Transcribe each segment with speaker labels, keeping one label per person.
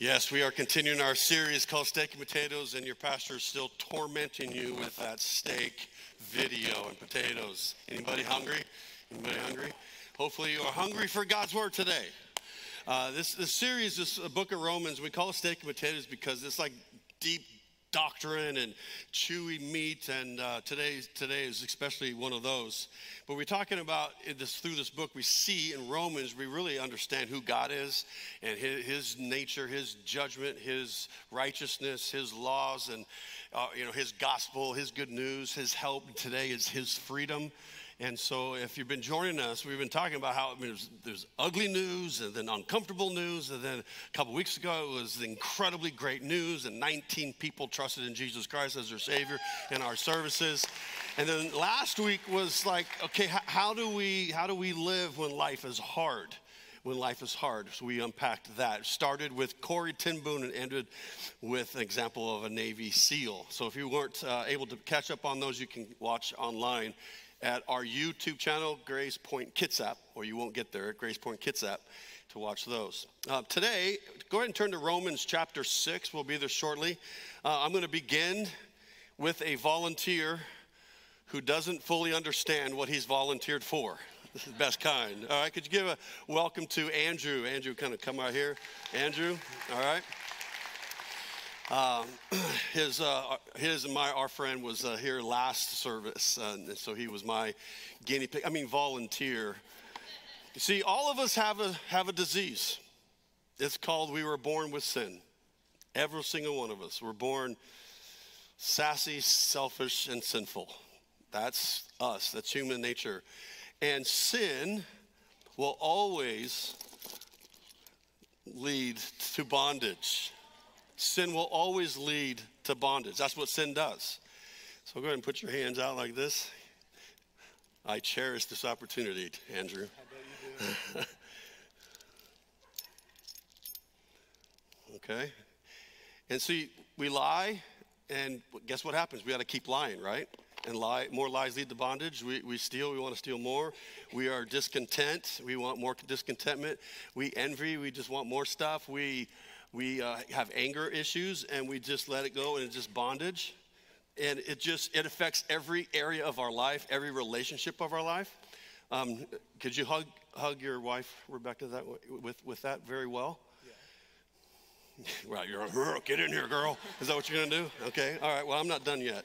Speaker 1: Yes, we are continuing our series called Steak and Potatoes, and your pastor is still tormenting you with that steak video and potatoes. Anybody hungry? Anybody hungry? Hopefully, you are hungry for God's word today. Uh, this, this series, this a book of Romans, we call it Steak and Potatoes because it's like deep doctrine and chewy meat, and uh, today, today is especially one of those. But we're talking about this through this book. We see in Romans, we really understand who God is and his, his nature, His judgment, His righteousness, His laws, and uh, you know His gospel, His good news, His help. Today is His freedom. And so, if you've been joining us, we've been talking about how I mean, there's, there's, ugly news and then uncomfortable news. And then a couple weeks ago, it was incredibly great news, and 19 people trusted in Jesus Christ as their Savior in our services. And then last week was like, okay, how, how do we how do we live when life is hard? when life is hard. So we unpacked that. Started with Corrie ten and ended with an example of a Navy SEAL. So if you weren't uh, able to catch up on those, you can watch online at our YouTube channel, Grace Point Kitsap, or you won't get there at Grace Point Kitsap to watch those. Uh, today, go ahead and turn to Romans chapter 6. We'll be there shortly. Uh, I'm going to begin with a volunteer who doesn't fully understand what he's volunteered for. This is the best kind. All right, could you give a welcome to Andrew? Andrew, kind of come out here. Andrew, all right. Um, his, uh, his and my, our friend was uh, here last service, uh, and so he was my guinea pig. I mean, volunteer. You see, all of us have a have a disease. It's called we were born with sin. Every single one of us. We're born sassy, selfish, and sinful. That's us. That's human nature, and sin will always lead to bondage sin will always lead to bondage. That's what sin does. So go ahead and put your hands out like this. I cherish this opportunity, Andrew. okay. And see, we lie, and guess what happens? We got to keep lying, right? And lie, more lies lead to bondage. We, we steal, we want to steal more. We are discontent, we want more discontentment. We envy, we just want more stuff. We we uh, have anger issues and we just let it go and it's just bondage. And it just it affects every area of our life every relationship of our life. Um, could you hug hug your wife rebecca that with with that very well? Yeah. well you're like get in here girl. Is that what you're gonna do? Okay all right well i'm not done yet.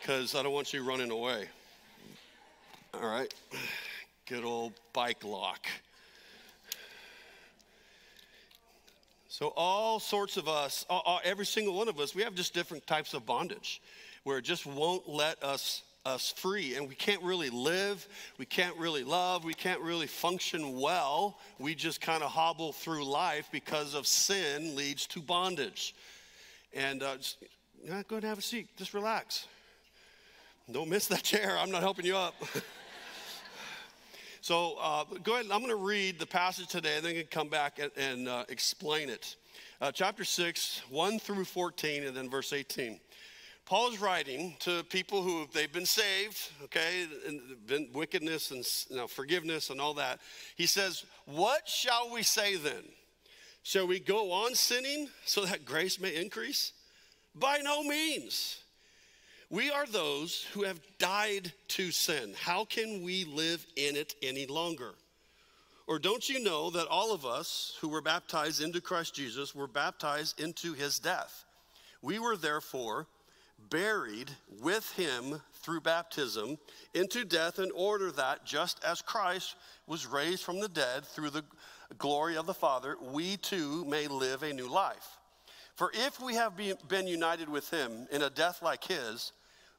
Speaker 1: Because i don't want you running away. All right. Good old bike lock So, all sorts of us, all, every single one of us, we have just different types of bondage where it just won't let us us free. And we can't really live we can't really love we can't really function well. We just kind of hobble through life because of sin leads to bondage. And uh, just, go and have a seat. Just relax. Don't miss that chair. I'm not helping you up So uh, go ahead. I'm going to read the passage today, and then can come back and, and uh, explain it. Uh, chapter 6, 1 through 14, and then verse 18. Paul is writing to people who they've been saved, okay, and been wickedness and you know, forgiveness and all that. He says, What shall we say then? Shall we go on sinning so that grace may increase? By no means. We are those who have died to sin. How can we live in it any longer? Or don't you know that all of us who were baptized into Christ Jesus were baptized into his death? We were therefore buried with him through baptism into death in order that just as Christ was raised from the dead through the glory of the Father, we too may live a new life. For if we have been united with him in a death like his,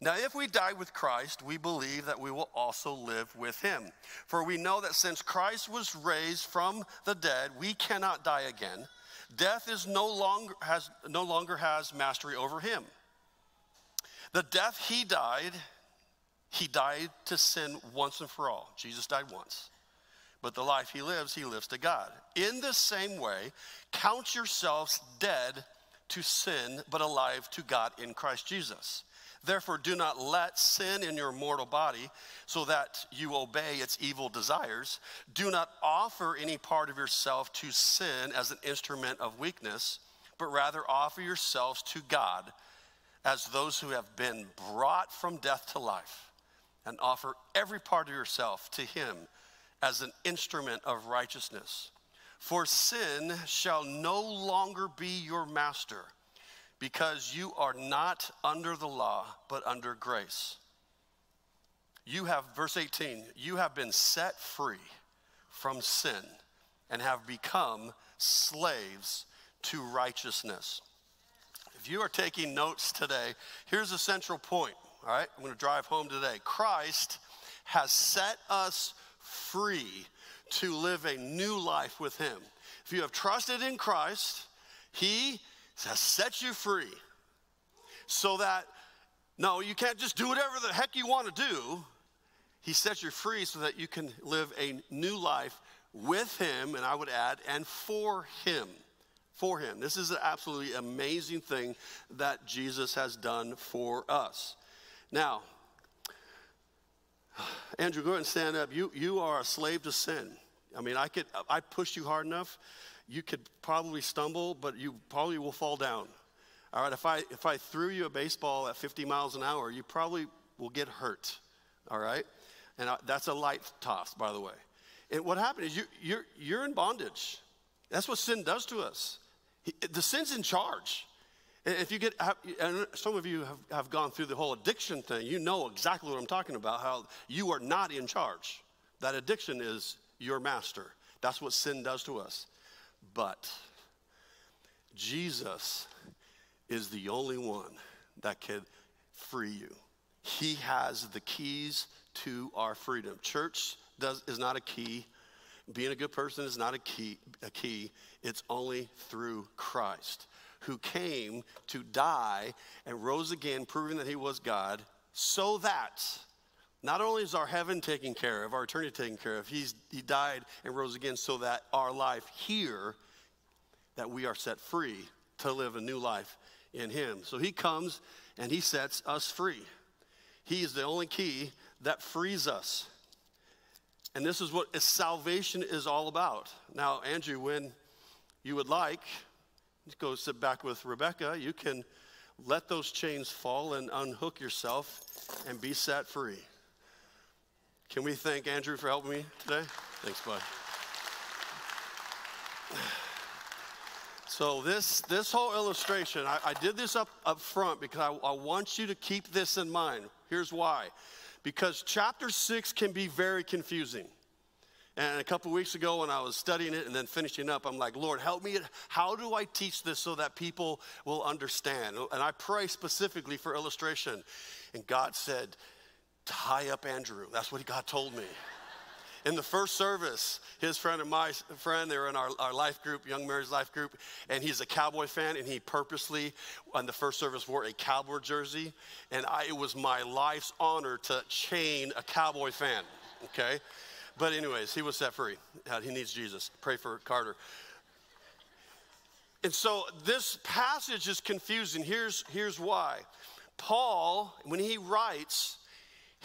Speaker 1: Now, if we die with Christ, we believe that we will also live with him. For we know that since Christ was raised from the dead, we cannot die again. Death is no longer has, no longer has mastery over him. The death he died, He died to sin once and for all. Jesus died once. But the life he lives, he lives to God. In the same way, count yourselves dead to sin, but alive to God in Christ Jesus. Therefore, do not let sin in your mortal body so that you obey its evil desires. Do not offer any part of yourself to sin as an instrument of weakness, but rather offer yourselves to God as those who have been brought from death to life, and offer every part of yourself to Him as an instrument of righteousness. For sin shall no longer be your master because you are not under the law, but under grace. You have, verse 18, you have been set free from sin and have become slaves to righteousness. If you are taking notes today, here's a central point, all right? I'm to drive home today. Christ has set us free to live a new life with Him. If you have trusted in Christ, He has set you free so that, no, you can't just do whatever the heck you want to do. He sets you free so that you can live a new life with Him, and I would add, and for Him. For Him. This is an absolutely amazing thing that Jesus has done for us. Now, Andrew, go ahead and stand up. You, you are a slave to sin. I mean, I could, I pushed you hard enough you could probably stumble, but you probably will fall down. All right, if I, if I threw you a baseball at 50 miles an hour, you probably will get hurt. All right? And I, that's a light toss, by the way. And what happened is you, you're, you're in bondage. That's what sin does to us. The sin's in charge. If you get, and some of you have, have gone through the whole addiction thing, you know exactly what I'm talking about, how you are not in charge. That addiction is your master. That's what sin does to us. But Jesus is the only one that can free you. He has the keys to our freedom. Church does, is not a key. Being a good person is not a key, a key. It's only through Christ, who came to die and rose again, proving that he was God, so that not only is our heaven taken care of, our eternity taken care of, he's, he died and rose again so that our life here, that we are set free to live a new life in him. So he comes and he sets us free. He is the only key that frees us. And this is what salvation is all about. Now, Andrew, when you would like, go sit back with Rebecca, you can let those chains fall and unhook yourself and be set free. Can we thank Andrew for helping me today? Thanks, bud. So this this whole illustration, I, I did this up, up front because I, I want you to keep this in mind. Here's why. Because chapter six can be very confusing. And a couple weeks ago, when I was studying it and then finishing up, I'm like, Lord, help me. How do I teach this so that people will understand? And I pray specifically for illustration. And God said, tie up Andrew. That's what God told me. In the first service, his friend and my friend, they were in our, our life group, Young Mary's life group, and he's a cowboy fan, and he purposely, on the first service, wore a cowboy jersey. And I, it was my life's honor to chain a cowboy fan, okay? But, anyways, he was set free. Uh, he needs Jesus. Pray for Carter. And so this passage is confusing. Here's, here's why. Paul, when he writes,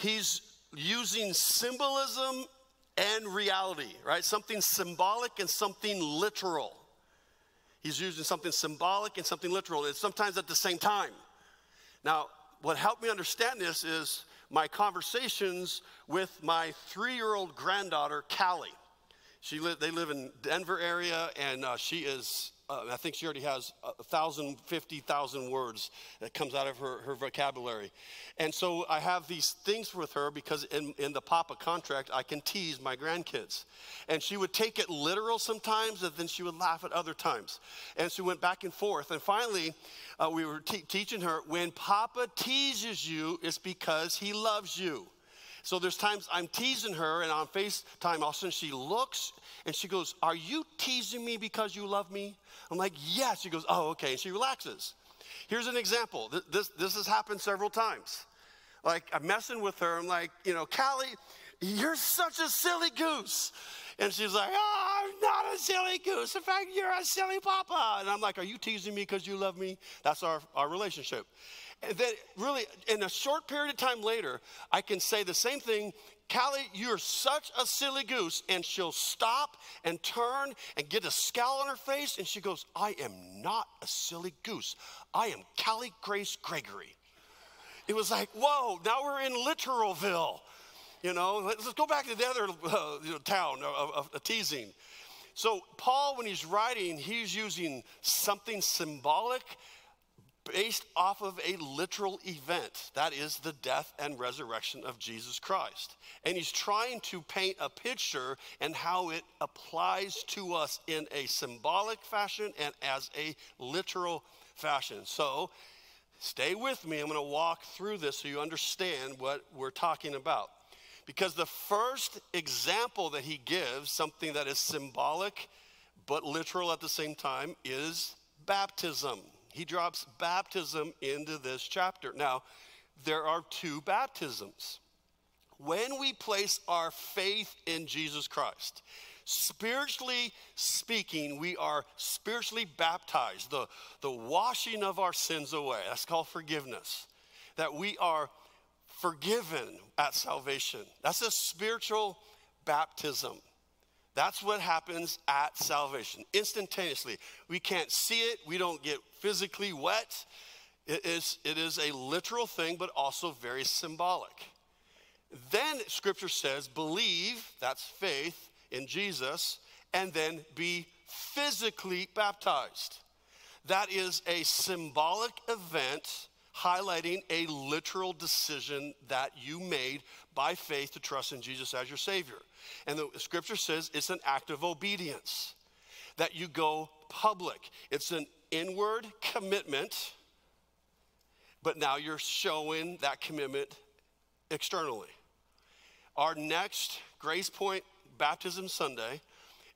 Speaker 1: he's using symbolism and reality, right? Something symbolic and something literal. He's using something symbolic and something literal, and sometimes at the same time. Now, what helped me understand this is my conversations with my three year old granddaughter, Callie. She li- they live in Denver area, and uh, she is uh, I think she already has a thousand, fifty thousand words that comes out of her, her vocabulary. And so I have these things with her because in, in the Papa contract, I can tease my grandkids. And she would take it literal sometimes, and then she would laugh at other times. And so we went back and forth. And finally, uh, we were te- teaching her when Papa teases you, it's because he loves you. So there's times I'm teasing her, and on FaceTime, all of a sudden she looks and she goes, Are you teasing me because you love me? I'm like, Yeah. She goes, Oh, okay. And she relaxes. Here's an example. This, this has happened several times. Like, I'm messing with her. I'm like, you know, Callie, you're such a silly goose. And she's like, oh, I'm not a silly goose. In fact, you're a silly papa. And I'm like, are you teasing me because you love me? That's our, our relationship. Then, really, in a short period of time later, I can say the same thing Callie, you're such a silly goose. And she'll stop and turn and get a scowl on her face. And she goes, I am not a silly goose. I am Callie Grace Gregory. It was like, whoa, now we're in Literalville. You know, let's go back to the other uh, you know, town of, of teasing. So, Paul, when he's writing, he's using something symbolic based off of a literal event that is the death and resurrection of Jesus Christ. And he's trying to paint a picture and how it applies to us in a symbolic fashion and as a literal fashion. So, stay with me. I'm going to walk through this so you understand what we're talking about. Because the first example that he gives, something that is symbolic but literal at the same time, is baptism. He drops baptism into this chapter. Now, there are two baptisms. When we place our faith in Jesus Christ, spiritually speaking, we are spiritually baptized, the, the washing of our sins away. That's called forgiveness. That we are forgiven at salvation. That's a spiritual baptism. That's what happens at salvation instantaneously. We can't see it, we don't get physically wet. It is, it is a literal thing, but also very symbolic. Then scripture says, believe, that's faith in Jesus, and then be physically baptized. That is a symbolic event highlighting a literal decision that you made by faith to trust in Jesus as your Savior. And the scripture says it's an act of obedience that you go public. It's an inward commitment, but now you're showing that commitment externally. Our next Grace Point Baptism Sunday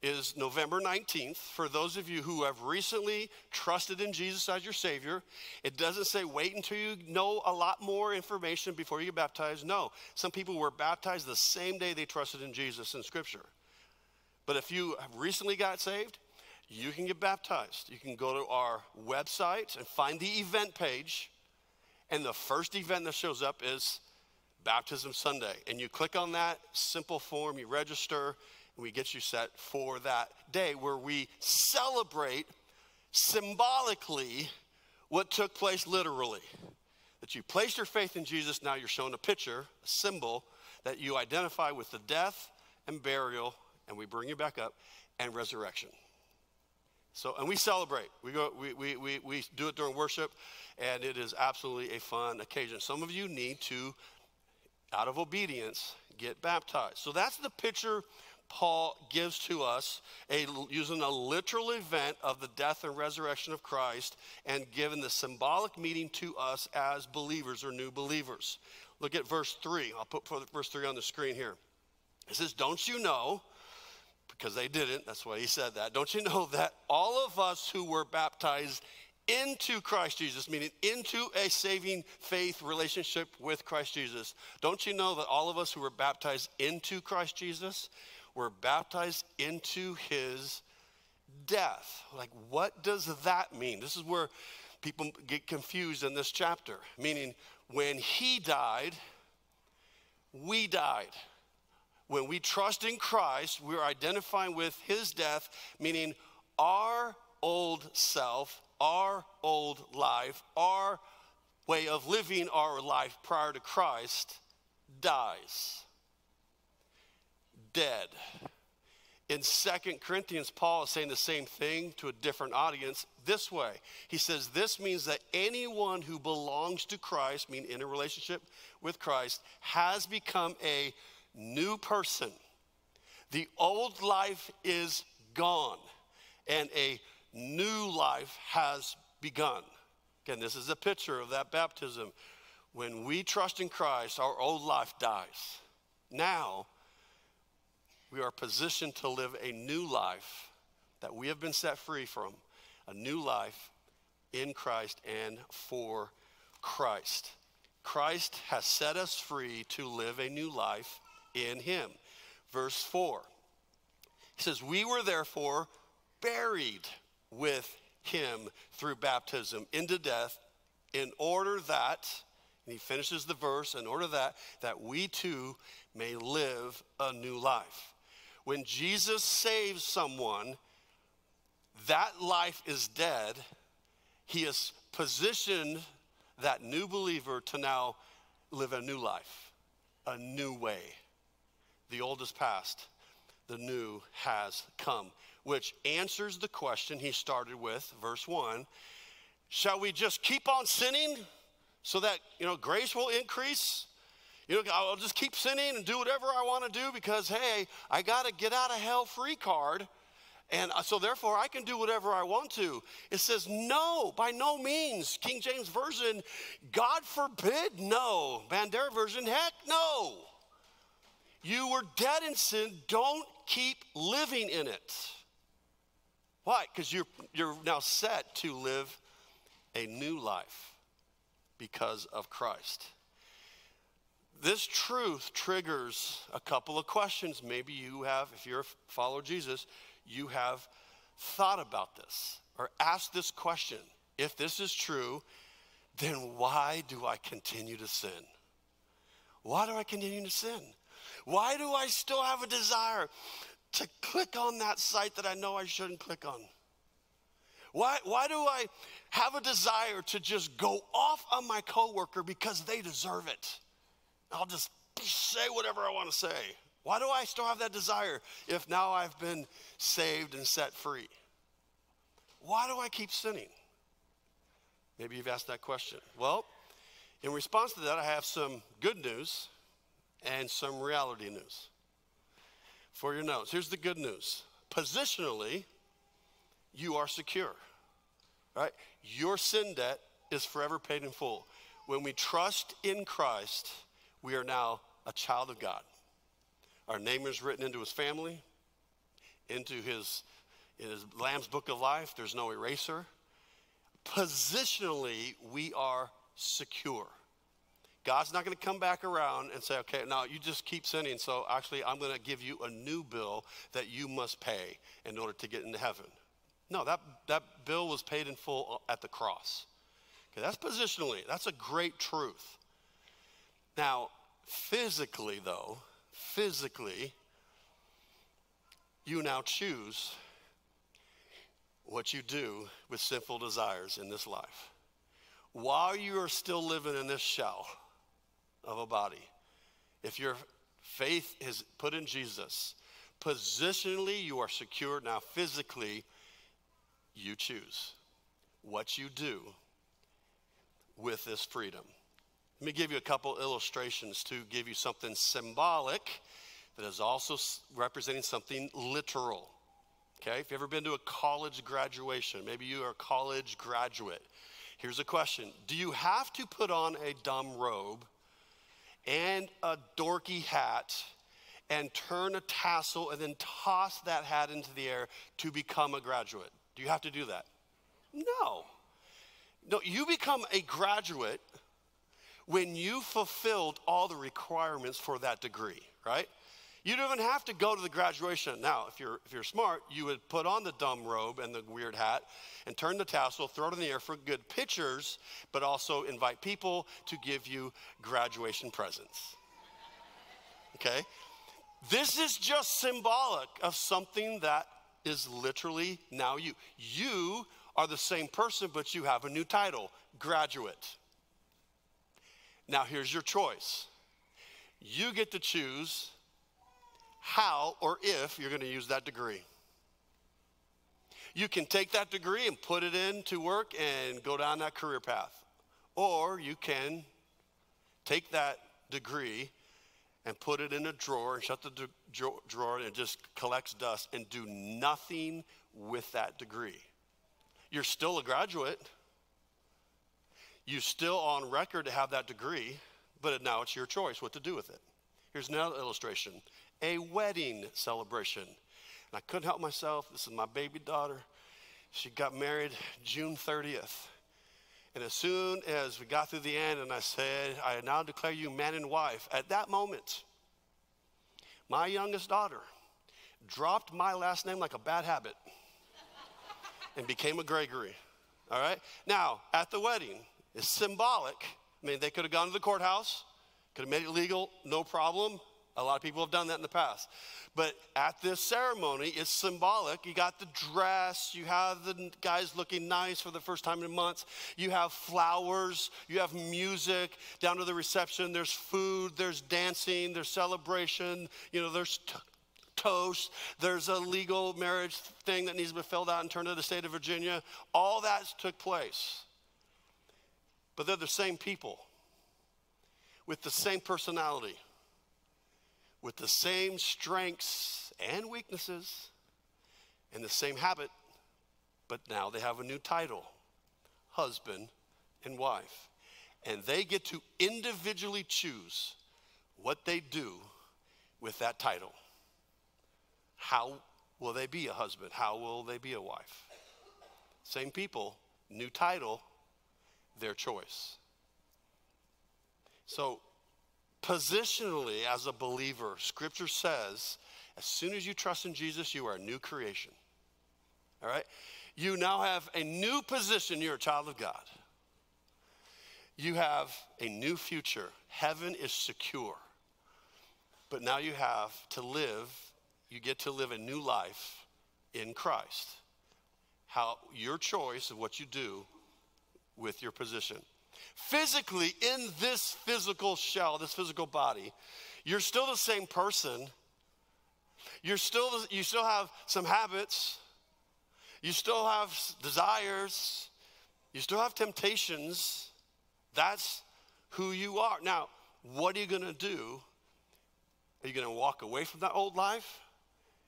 Speaker 1: is November 19th. For those of you who have recently trusted in Jesus as your Savior, it doesn't say wait until you know a lot more information before you get baptized. No, some people were baptized the same day they trusted in Jesus in Scripture. But if you have recently got saved, you can get baptized. You can go to our website and find the event page, and the first event that shows up is Baptism Sunday. And you click on that simple form, you register, we get you set for that day where we celebrate symbolically what took place literally. That you placed your faith in Jesus, now you're shown a picture, a symbol that you identify with the death and burial, and we bring you back up, and resurrection. So, and we celebrate. We, go, we, we, we, we do it during worship, and it is absolutely a fun occasion. Some of you need to, out of obedience, get baptized. So that's the picture Paul gives to us a, using a literal event of the death and resurrection of Christ and given the symbolic meaning to us as believers or new believers. Look at verse 3. I'll put verse 3 on the screen here. It says, Don't you know, because they didn't, that's why he said that, don't you know that all of us who were baptized into Christ Jesus, meaning into a saving faith relationship with Christ Jesus. Don't you know that all of us who were baptized into Christ Jesus were baptized into his death. Like, what does that mean? This is where people get confused in this chapter, meaning when he died, we died. When we trust in Christ, we're identifying with his death, meaning our old self, our old life, our way of living our life prior to Christ dies dead. In Second Corinthians, Paul is saying the same thing to a different audience this way. He says, This means that anyone who belongs to Christ, meaning in a relationship with Christ, has become a new person. The old life is gone, and a new life has begun. Again, this is a picture of that baptism. When we trust in Christ, our old life dies. Now, we are positioned to live a new life that we have been set free from, a new life in Christ and for Christ. Christ has set us free to live a new life in him. Verse 4. He says, We were therefore buried with him through baptism into death in order that and he finishes the verse in order that that we too may live a new life when jesus saves someone that life is dead he has positioned that new believer to now live a new life a new way the old is past the new has come which answers the question he started with, verse 1. Shall we just keep on sinning so that, you know, grace will increase? You know, I'll just keep sinning and do whatever I want to do because, hey, I got a get out of hell free card. And uh, so, therefore, I can do whatever I want to. It says, no, by no means. King James Version, God forbid, no. Bandara Version, heck no. You were dead in sin. Don't keep living in it. Why? Because you're, you're now set to live a new life because of Christ. This truth triggers a couple of questions. Maybe you have, if you're a follower of Jesus, you have thought about this or asked this question. If this is true, then why do I continue to sin? Why do I continue to sin? Why do I still have a desire to click on that site that I know I shouldn't click on? Why, why do I have a desire to just go off on my coworker because they deserve it? I'll just say whatever I want to say. Why do I still have that desire if now I've been saved and set free? Why do I keep sinning? Maybe you've asked that question. Well, in response to that, I have some good news and some reality news for your notes. Here's the good news positionally, you are secure. Right? Your sin debt is forever paid in full. When we trust in Christ, we are now a child of God. Our name is written into his family, into his in his Lamb's book of life. There's no eraser. Positionally, we are secure. God's not going to come back around and say, okay, now you just keep sinning, so actually I'm going to give you a new bill that you must pay in order to get into heaven. No, that, that bill was paid in full at the cross. Okay, that's positionally, that's a great truth. Now, physically, though, physically, you now choose what you do with sinful desires in this life. While you are still living in this shell, of a body. If your faith is put in Jesus, positionally you are secure. Now, physically, you choose what you do with this freedom. Let me give you a couple illustrations to give you something symbolic that is also representing something literal. Okay, if you've ever been to a college graduation, maybe you are a college graduate. Here's a question Do you have to put on a dumb robe and a dorky hat and turn a tassel and then toss that hat into the air to become a graduate? Do you have to do that? No. No, you become a graduate when you fulfilled all the requirements for that degree, right? You don't even have to go to the graduation. Now, if you're, if you're smart, you would put on the dumb robe and the weird hat and turn the tassel, throw it in the air for good pictures, but also invite people to give you graduation presents. Okay? This is just symbolic of something that is literally now you. You are the same person, but you have a new title graduate. Now, here's your choice you get to choose how or if you're going to use that degree. You can take that degree and put it into work and go down that career path. Or you can take that degree and put it in a drawer and shut the drawer and just collects dust and do nothing with that degree. You're still a graduate. You're still on record to have that degree, but now it's your choice what to do with it. Here's another illustration a wedding celebration. And I couldn't help myself. This is my baby daughter. She got married June 30th. And as soon as we got through the end and I said, I now declare you man and wife, at that moment, my youngest daughter dropped my last name like a bad habit and became a Gregory. All right? Now, at the wedding, it's symbolic. I mean, they could have gone to the courthouse, could have made it legal, no problem. A lot of people have done that in the past. But at this ceremony, it's symbolic. You got the dress, you have the guys looking nice for the first time in months, you have flowers, you have music. Down to the reception, there's food, there's dancing, there's celebration, you know, there's t- toast, there's a legal marriage thing that needs to be filled out and turned to the state of Virginia. All that took place. But they're the same people with the same personality with the same strengths and weaknesses and the same habit, but now they have a new title husband and wife. And they get to individually choose what they do with that title. How will they be a husband? How will they be a wife? Same people, new title, their choice. So Positionally, as a believer, scripture says as soon as you trust in Jesus, you are a new creation. All right? You now have a new position. You're a child of God. You have a new future. Heaven is secure. But now you have to live, you get to live a new life in Christ. How your choice of what you do with your position physically in this physical shell, this physical body, you're still the same person. You're still, you still have some habits. You still have desires. You still have temptations. That's who you are. Now, what are you going to do? Are you going to walk away from that old life?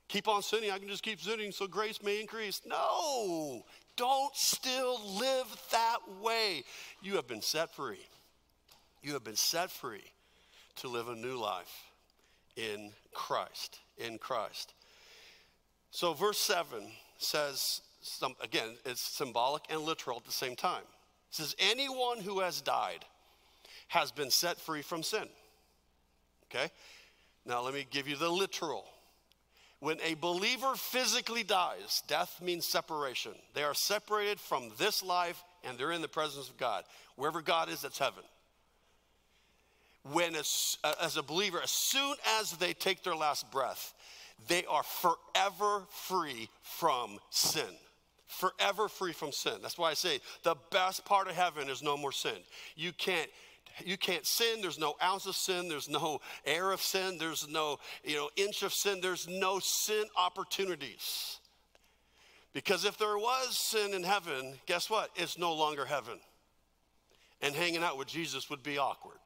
Speaker 1: Keep on sinning. I can just keep sinning so grace may increase. No, don't still live that way. You have been set free. You have been set free to live a new life in Christ. In Christ. So, verse 7 says, some, again, it's symbolic and literal at the same time. It says, Anyone who has died has been set free from sin. Okay? Now, let me give you the literal when a believer physically dies, death means separation. They are separated from this life and they're in the presence of God. Wherever God is, that's heaven. When, as, as a believer, as soon as they take their last breath, they are forever free from sin. Forever free from sin. That's why I say the best part of heaven is no more sin. You can't you can't sin. There's no ounce of sin. There's no air of sin. There's no, you know, inch of sin. There's no sin opportunities. Because if there was sin in heaven, guess what? It's no longer heaven. And hanging out with Jesus would be awkward.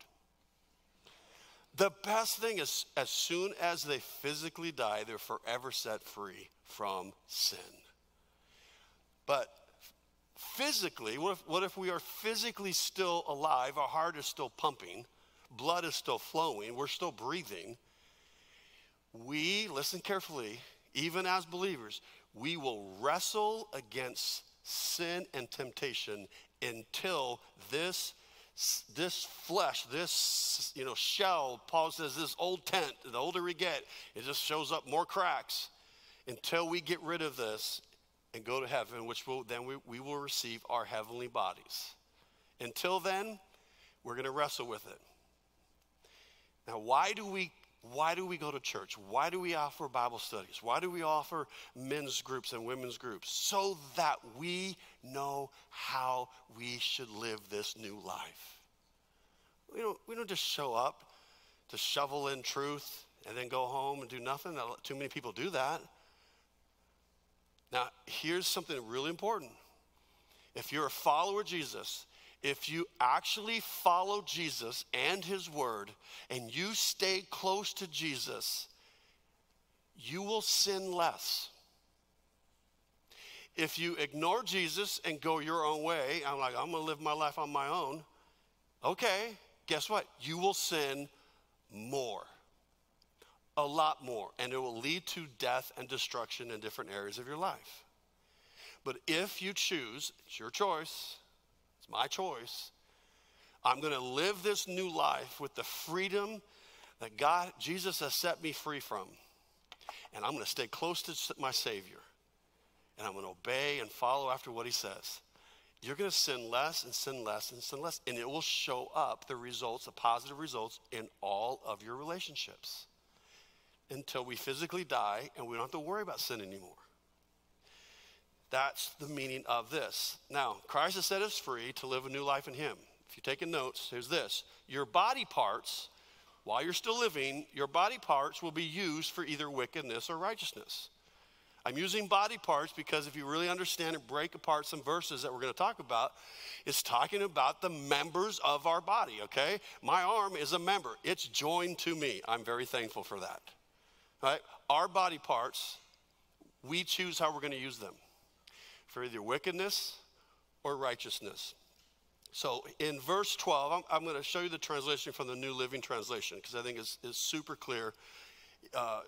Speaker 1: The best thing is, as soon as they physically die, they're forever set free from sin. But physically, what if, what if we are physically still alive? Our heart is still pumping, blood is still flowing, we're still breathing. We, listen carefully, even as believers, we will wrestle against sin and temptation until this this flesh, this you know shell, Paul says this old tent, the older we get, it just shows up more cracks. Until we get rid of this and go to heaven, which will then we, we will receive our heavenly bodies. Until then, we're going to wrestle with it. Now, why do we why do we go to church? Why do we offer Bible studies? Why do we offer men's groups and women's groups? So that we know how we should live this new life. We don't, we don't just show up to shovel in truth and then go home and do nothing. Too many people do that. Now, here's something really important. If you're a follower of Jesus, if you actually follow Jesus and his word and you stay close to Jesus, you will sin less. If you ignore Jesus and go your own way, I'm like, I'm to live my life on my own. Okay, guess what? You will sin more a lot more, and it will lead to death and destruction in different areas of your life. But if you choose, it's your choice, it's my choice. I'm to live this new life with the freedom that God, Jesus has set me free from. And I'm to stay close to my Savior. And I'm to obey and follow after what He says. You're to sin less and sin less and sin less. And it will show up the results, the positive results in all of your relationships until we physically die and we don't have to worry about sin anymore. That's the meaning of this. Now, Christ has set us free to live a new life in Him. If you're taking notes, here's this your body parts, while you're still living, your body parts will be used for either wickedness or righteousness. I'm using body parts because if you really understand and break apart some verses that we're going to talk about, it's talking about the members of our body, okay? My arm is a member, it's joined to me. I'm very thankful for that. Right? Our body parts, we choose how we're going to use them for either wickedness or righteousness. So in verse 12, I'm, I'm going to show you the translation from the New Living Translation because I think it's, it's super clear, uh,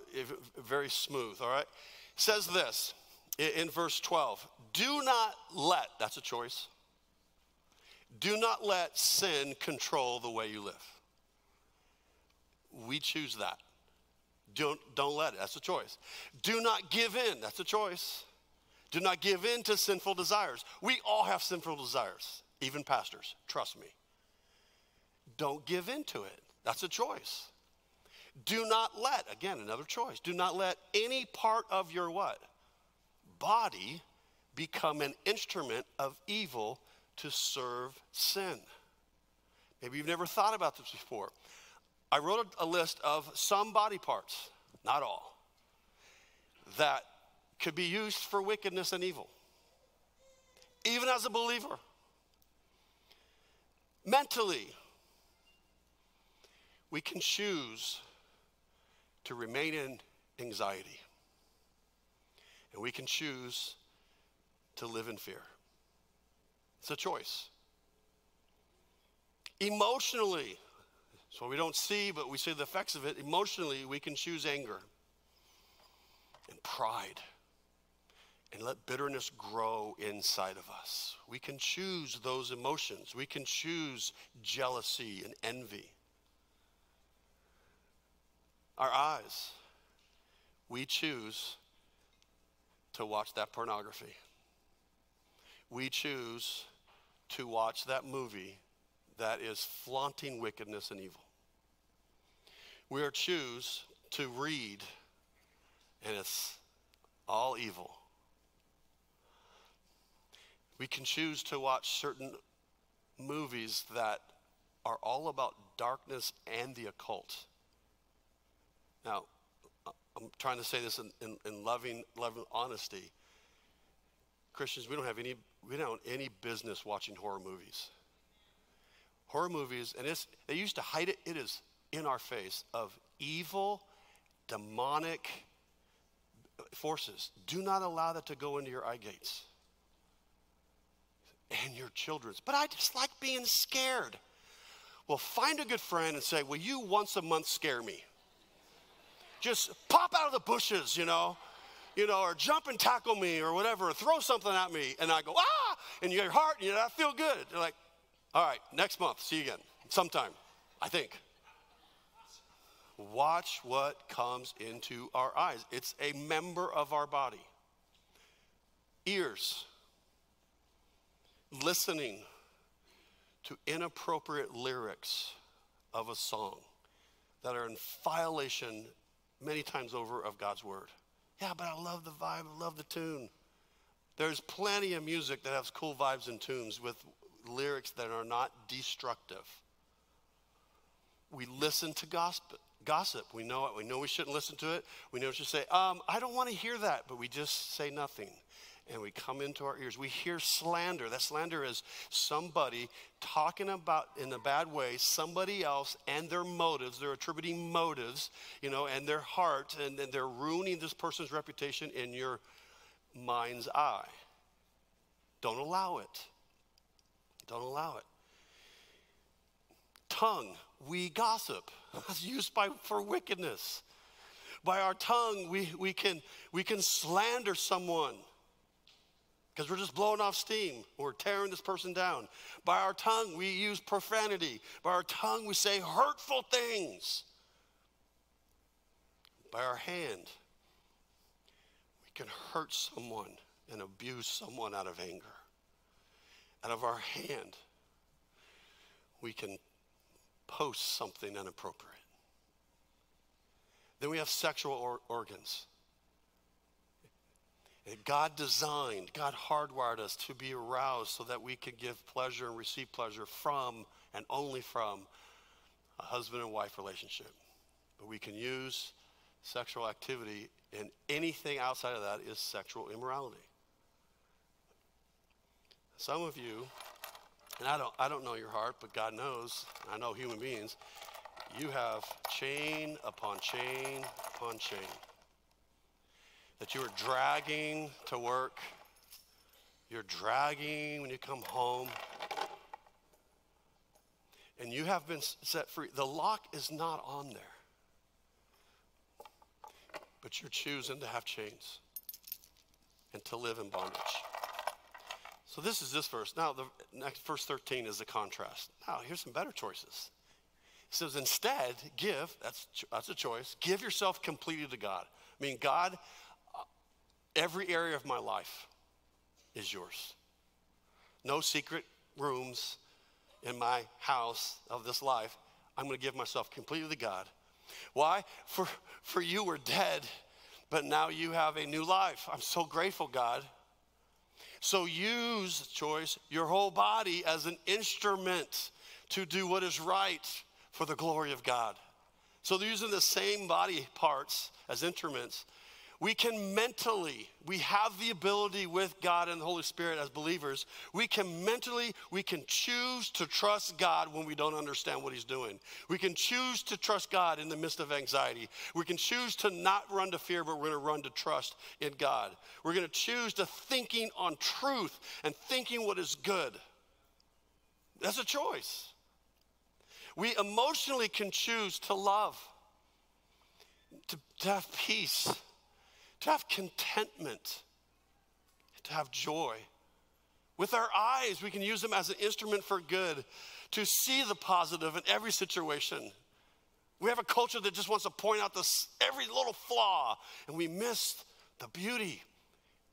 Speaker 1: very smooth, all right? It says this in verse 12 Do not let, that's a choice, do not let sin control the way you live. We choose that. Don't, don't let it. That's a choice. Do not give in. That's a choice. Do not give in to sinful desires. We all have sinful desires, even pastors. Trust me. Don't give in to it. That's a choice. Do not let, again, another choice. Do not let any part of your what? Body become an instrument of evil to serve sin. Maybe you've never thought about this before. I wrote a, list of some body parts, not all, that could be used for wickedness and evil, even as a believer. Mentally, we can choose to remain in anxiety, and we can choose to live in fear. It's a choice. Emotionally, so we don't see, but we see the effects of it. Emotionally, we can choose anger and pride and let bitterness grow inside of us. We can choose those emotions. We can choose jealousy and envy. Our eyes, we choose to watch that pornography. We choose to watch that movie that is flaunting wickedness and evil. We are choose to read, and it's all evil. We can choose to watch certain movies that are all about darkness and the occult. Now, I'm trying to say this in, in, in loving, loving honesty. Christians, we don't have any, we don't any business watching horror movies horror movies, and it's, they used to hide it, it is in our face of evil, demonic forces. Do not allow that to go into your eye gates and your children's. But I just like being scared. Well, find a good friend and say, Will you once a month scare me? Just pop out of the bushes, you know, you know, or jump and tackle me or whatever, or throw something at me. And I go, ah, and your heart, you know, I feel good. You're like, all right, next month, see you again, sometime, I think. Watch what comes into our eyes. It's a member of our body. Ears, listening to inappropriate lyrics of a song that are in violation many times over of God's word. Yeah, but I love the vibe, I love the tune. There's plenty of music that has cool vibes and tunes with lyrics that are not destructive. We listen to gossip. Gossip. We know it. We know we shouldn't listen to it. We know we should say, um, I don't want to hear that, but we just say nothing. And we come into our ears. We hear slander. That slander is somebody talking about, in a bad way, somebody else and their motives. They're attributing motives, you know, and their heart, and, and they're ruining this person's reputation in your mind's eye. Don't allow it. Don't allow it. Tongue, we gossip. That's used by, for wickedness. By our tongue, we, we, can, we can slander someone. because we're just blowing off steam. We're tearing this person down. By our tongue, we use profanity. By our tongue, we say hurtful things. By our hand, we can hurt someone and abuse someone out of anger. Out of our hand, we can post something inappropriate. Then we have sexual or- organs. God designed, God hardwired us to be aroused so that we could give pleasure and receive pleasure from and only from a husband and wife relationship. But we can use sexual activity, and anything outside of that is sexual immorality. Some of you, and I don't, I don't know your heart, but God knows, I know human beings, you have chain upon chain upon chain that you are dragging to work, you're dragging when you come home, and you have been set free. The lock is not on there, but you're choosing to have chains and to live in bondage. So this is this verse. Now the next verse 13 is the contrast. Now here's some better choices. It says, instead, give, that's, that's a choice, give yourself completely to God. I mean, God, uh, Every area of my life is yours. No secret rooms in my house of this life. I'm going to give myself completely to God. Why? For, for you were dead, but now you have a new life. I'm so grateful, God. So use, choice, your whole body as an instrument to do what is right for the glory of God. So they're using the same body parts as instruments we can mentally, we have the ability with God and the Holy Spirit as believers, we can mentally, we can choose to trust God when we don't understand what He's doing. We can choose to trust God in the midst of anxiety. We can choose to not run to fear, but we're going to run to trust in God. We're going to choose to thinking on truth and thinking what is good. That's a choice. We emotionally can choose to love, to, to have peace to have contentment, to have joy. With our eyes, we can use them as an instrument for good, to see the positive in every situation. We have a culture that just wants to point out this, every little flaw, and we miss the beauty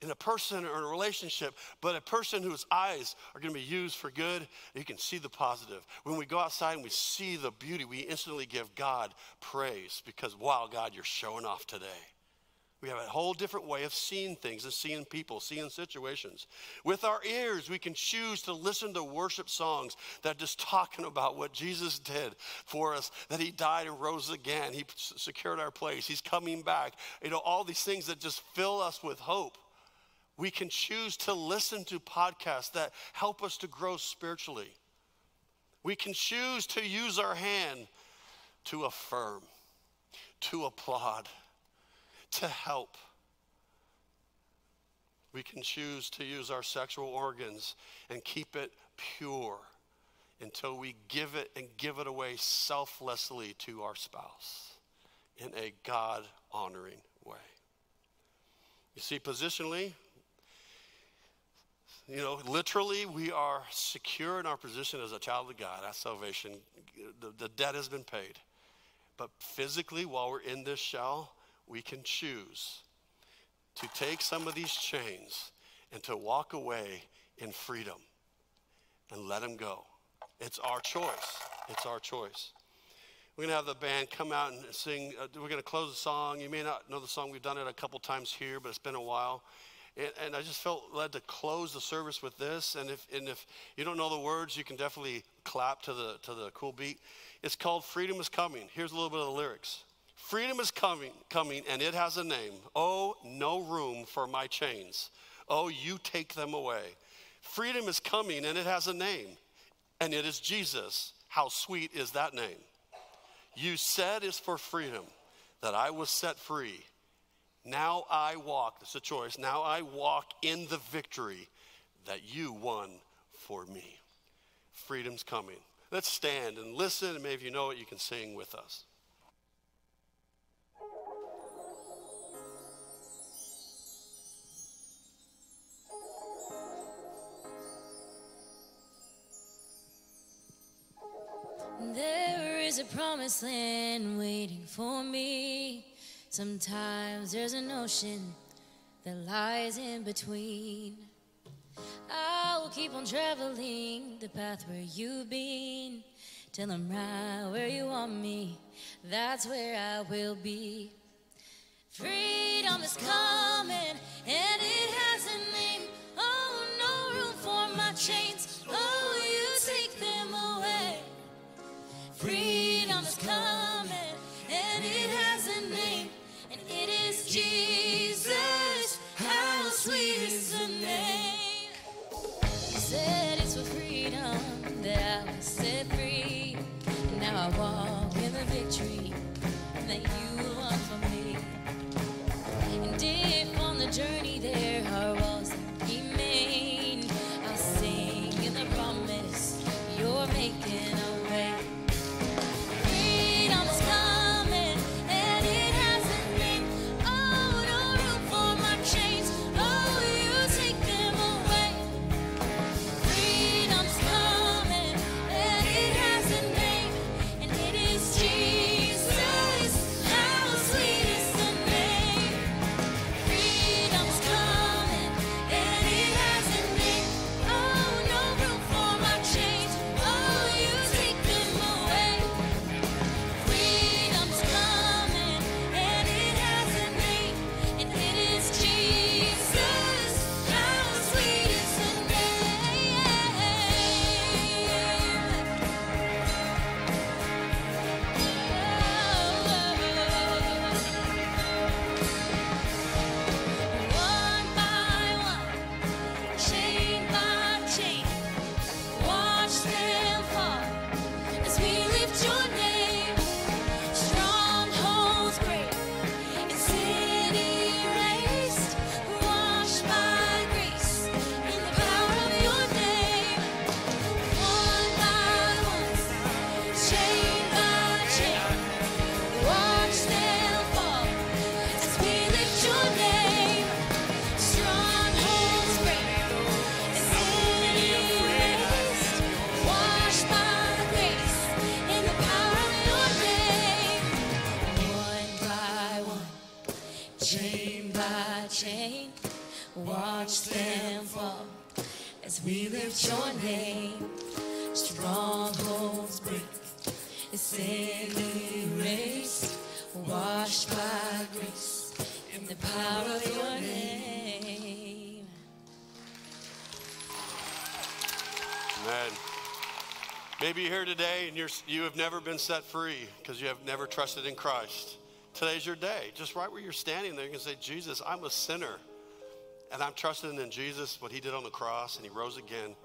Speaker 1: in a person or a relationship, but a person whose eyes are going to be used for good, you can see the positive. When we go outside and we see the beauty, we instantly give God praise because, wow, God, you're showing off today. We have a whole different way of seeing things and seeing people, seeing situations. With our ears, we can choose to listen to worship songs that just talking about what Jesus did for us, that he died and rose again. He secured our place. He's coming back. You know, all these things that just fill us with hope. We can choose to listen to podcasts that help us to grow spiritually. We can choose to use our hand to affirm, to applaud to help. We can choose to use our sexual organs and keep it pure until we give it and give it away selflessly to our spouse in a God honoring way. You see, positionally, you know, literally, we are secure in our position as a child of God. That's salvation. The, the debt has been paid. But physically, while we're in this shell, we can choose to take some of these chains and to walk away in freedom and let them go. It's our choice. It's our choice. We're going to have the band come out and sing. Uh, we're going to close the song. You may not know the song. We've done it a couple times here, but it's been a while. And, and, I just felt led to close the service with this. And if, and if you don't know the words, you can definitely clap to the, to the cool beat. It's called Freedom is Coming. Here's a little bit of the lyrics. Freedom is coming, coming, and it has a name. Oh, no room for my chains. Oh, you take them away. Freedom is coming, and it has a name, and it is Jesus. How sweet is that name? You said it's for freedom that I was set free. Now I walk, it's a choice. Now I walk in the victory that you won for me. Freedom's coming. Let's stand and listen, and maybe if you know it, you can sing with us.
Speaker 2: A promised land waiting for me. Sometimes there's an ocean that lies in between. I will keep on traveling the path where you've been till I'm right where you want me. That's where I will be. Freedom is coming and it has a name. Oh, no room for my chains. Oh, Freedom is coming and it has a name, and it is Jesus. Watch them fall as we lift your name. Strongholds break, it's sin erased, washed by grace in the power of your name.
Speaker 1: Amen. Maybe you're here today and you're, you have never been set free because you have never trusted in Christ. Today's your day. Just right where you're standing there, you can say, Jesus, I'm a sinner. And I'm trusting in Jesus, what he did on the cross, and he rose again.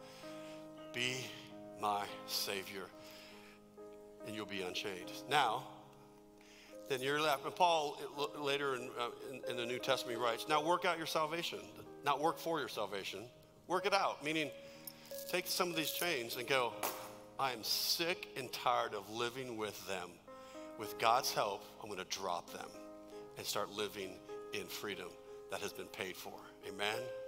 Speaker 1: Be my Savior. And you'll be unchained. Now, then you're left. And Paul later in, uh, in, in the New Testament writes, now work out your salvation. Not work for your salvation. Work it out, meaning take some of these chains and go, I am sick and tired of living with them. With God's help, I'm going to drop them and start living in freedom that has been paid for. Amen.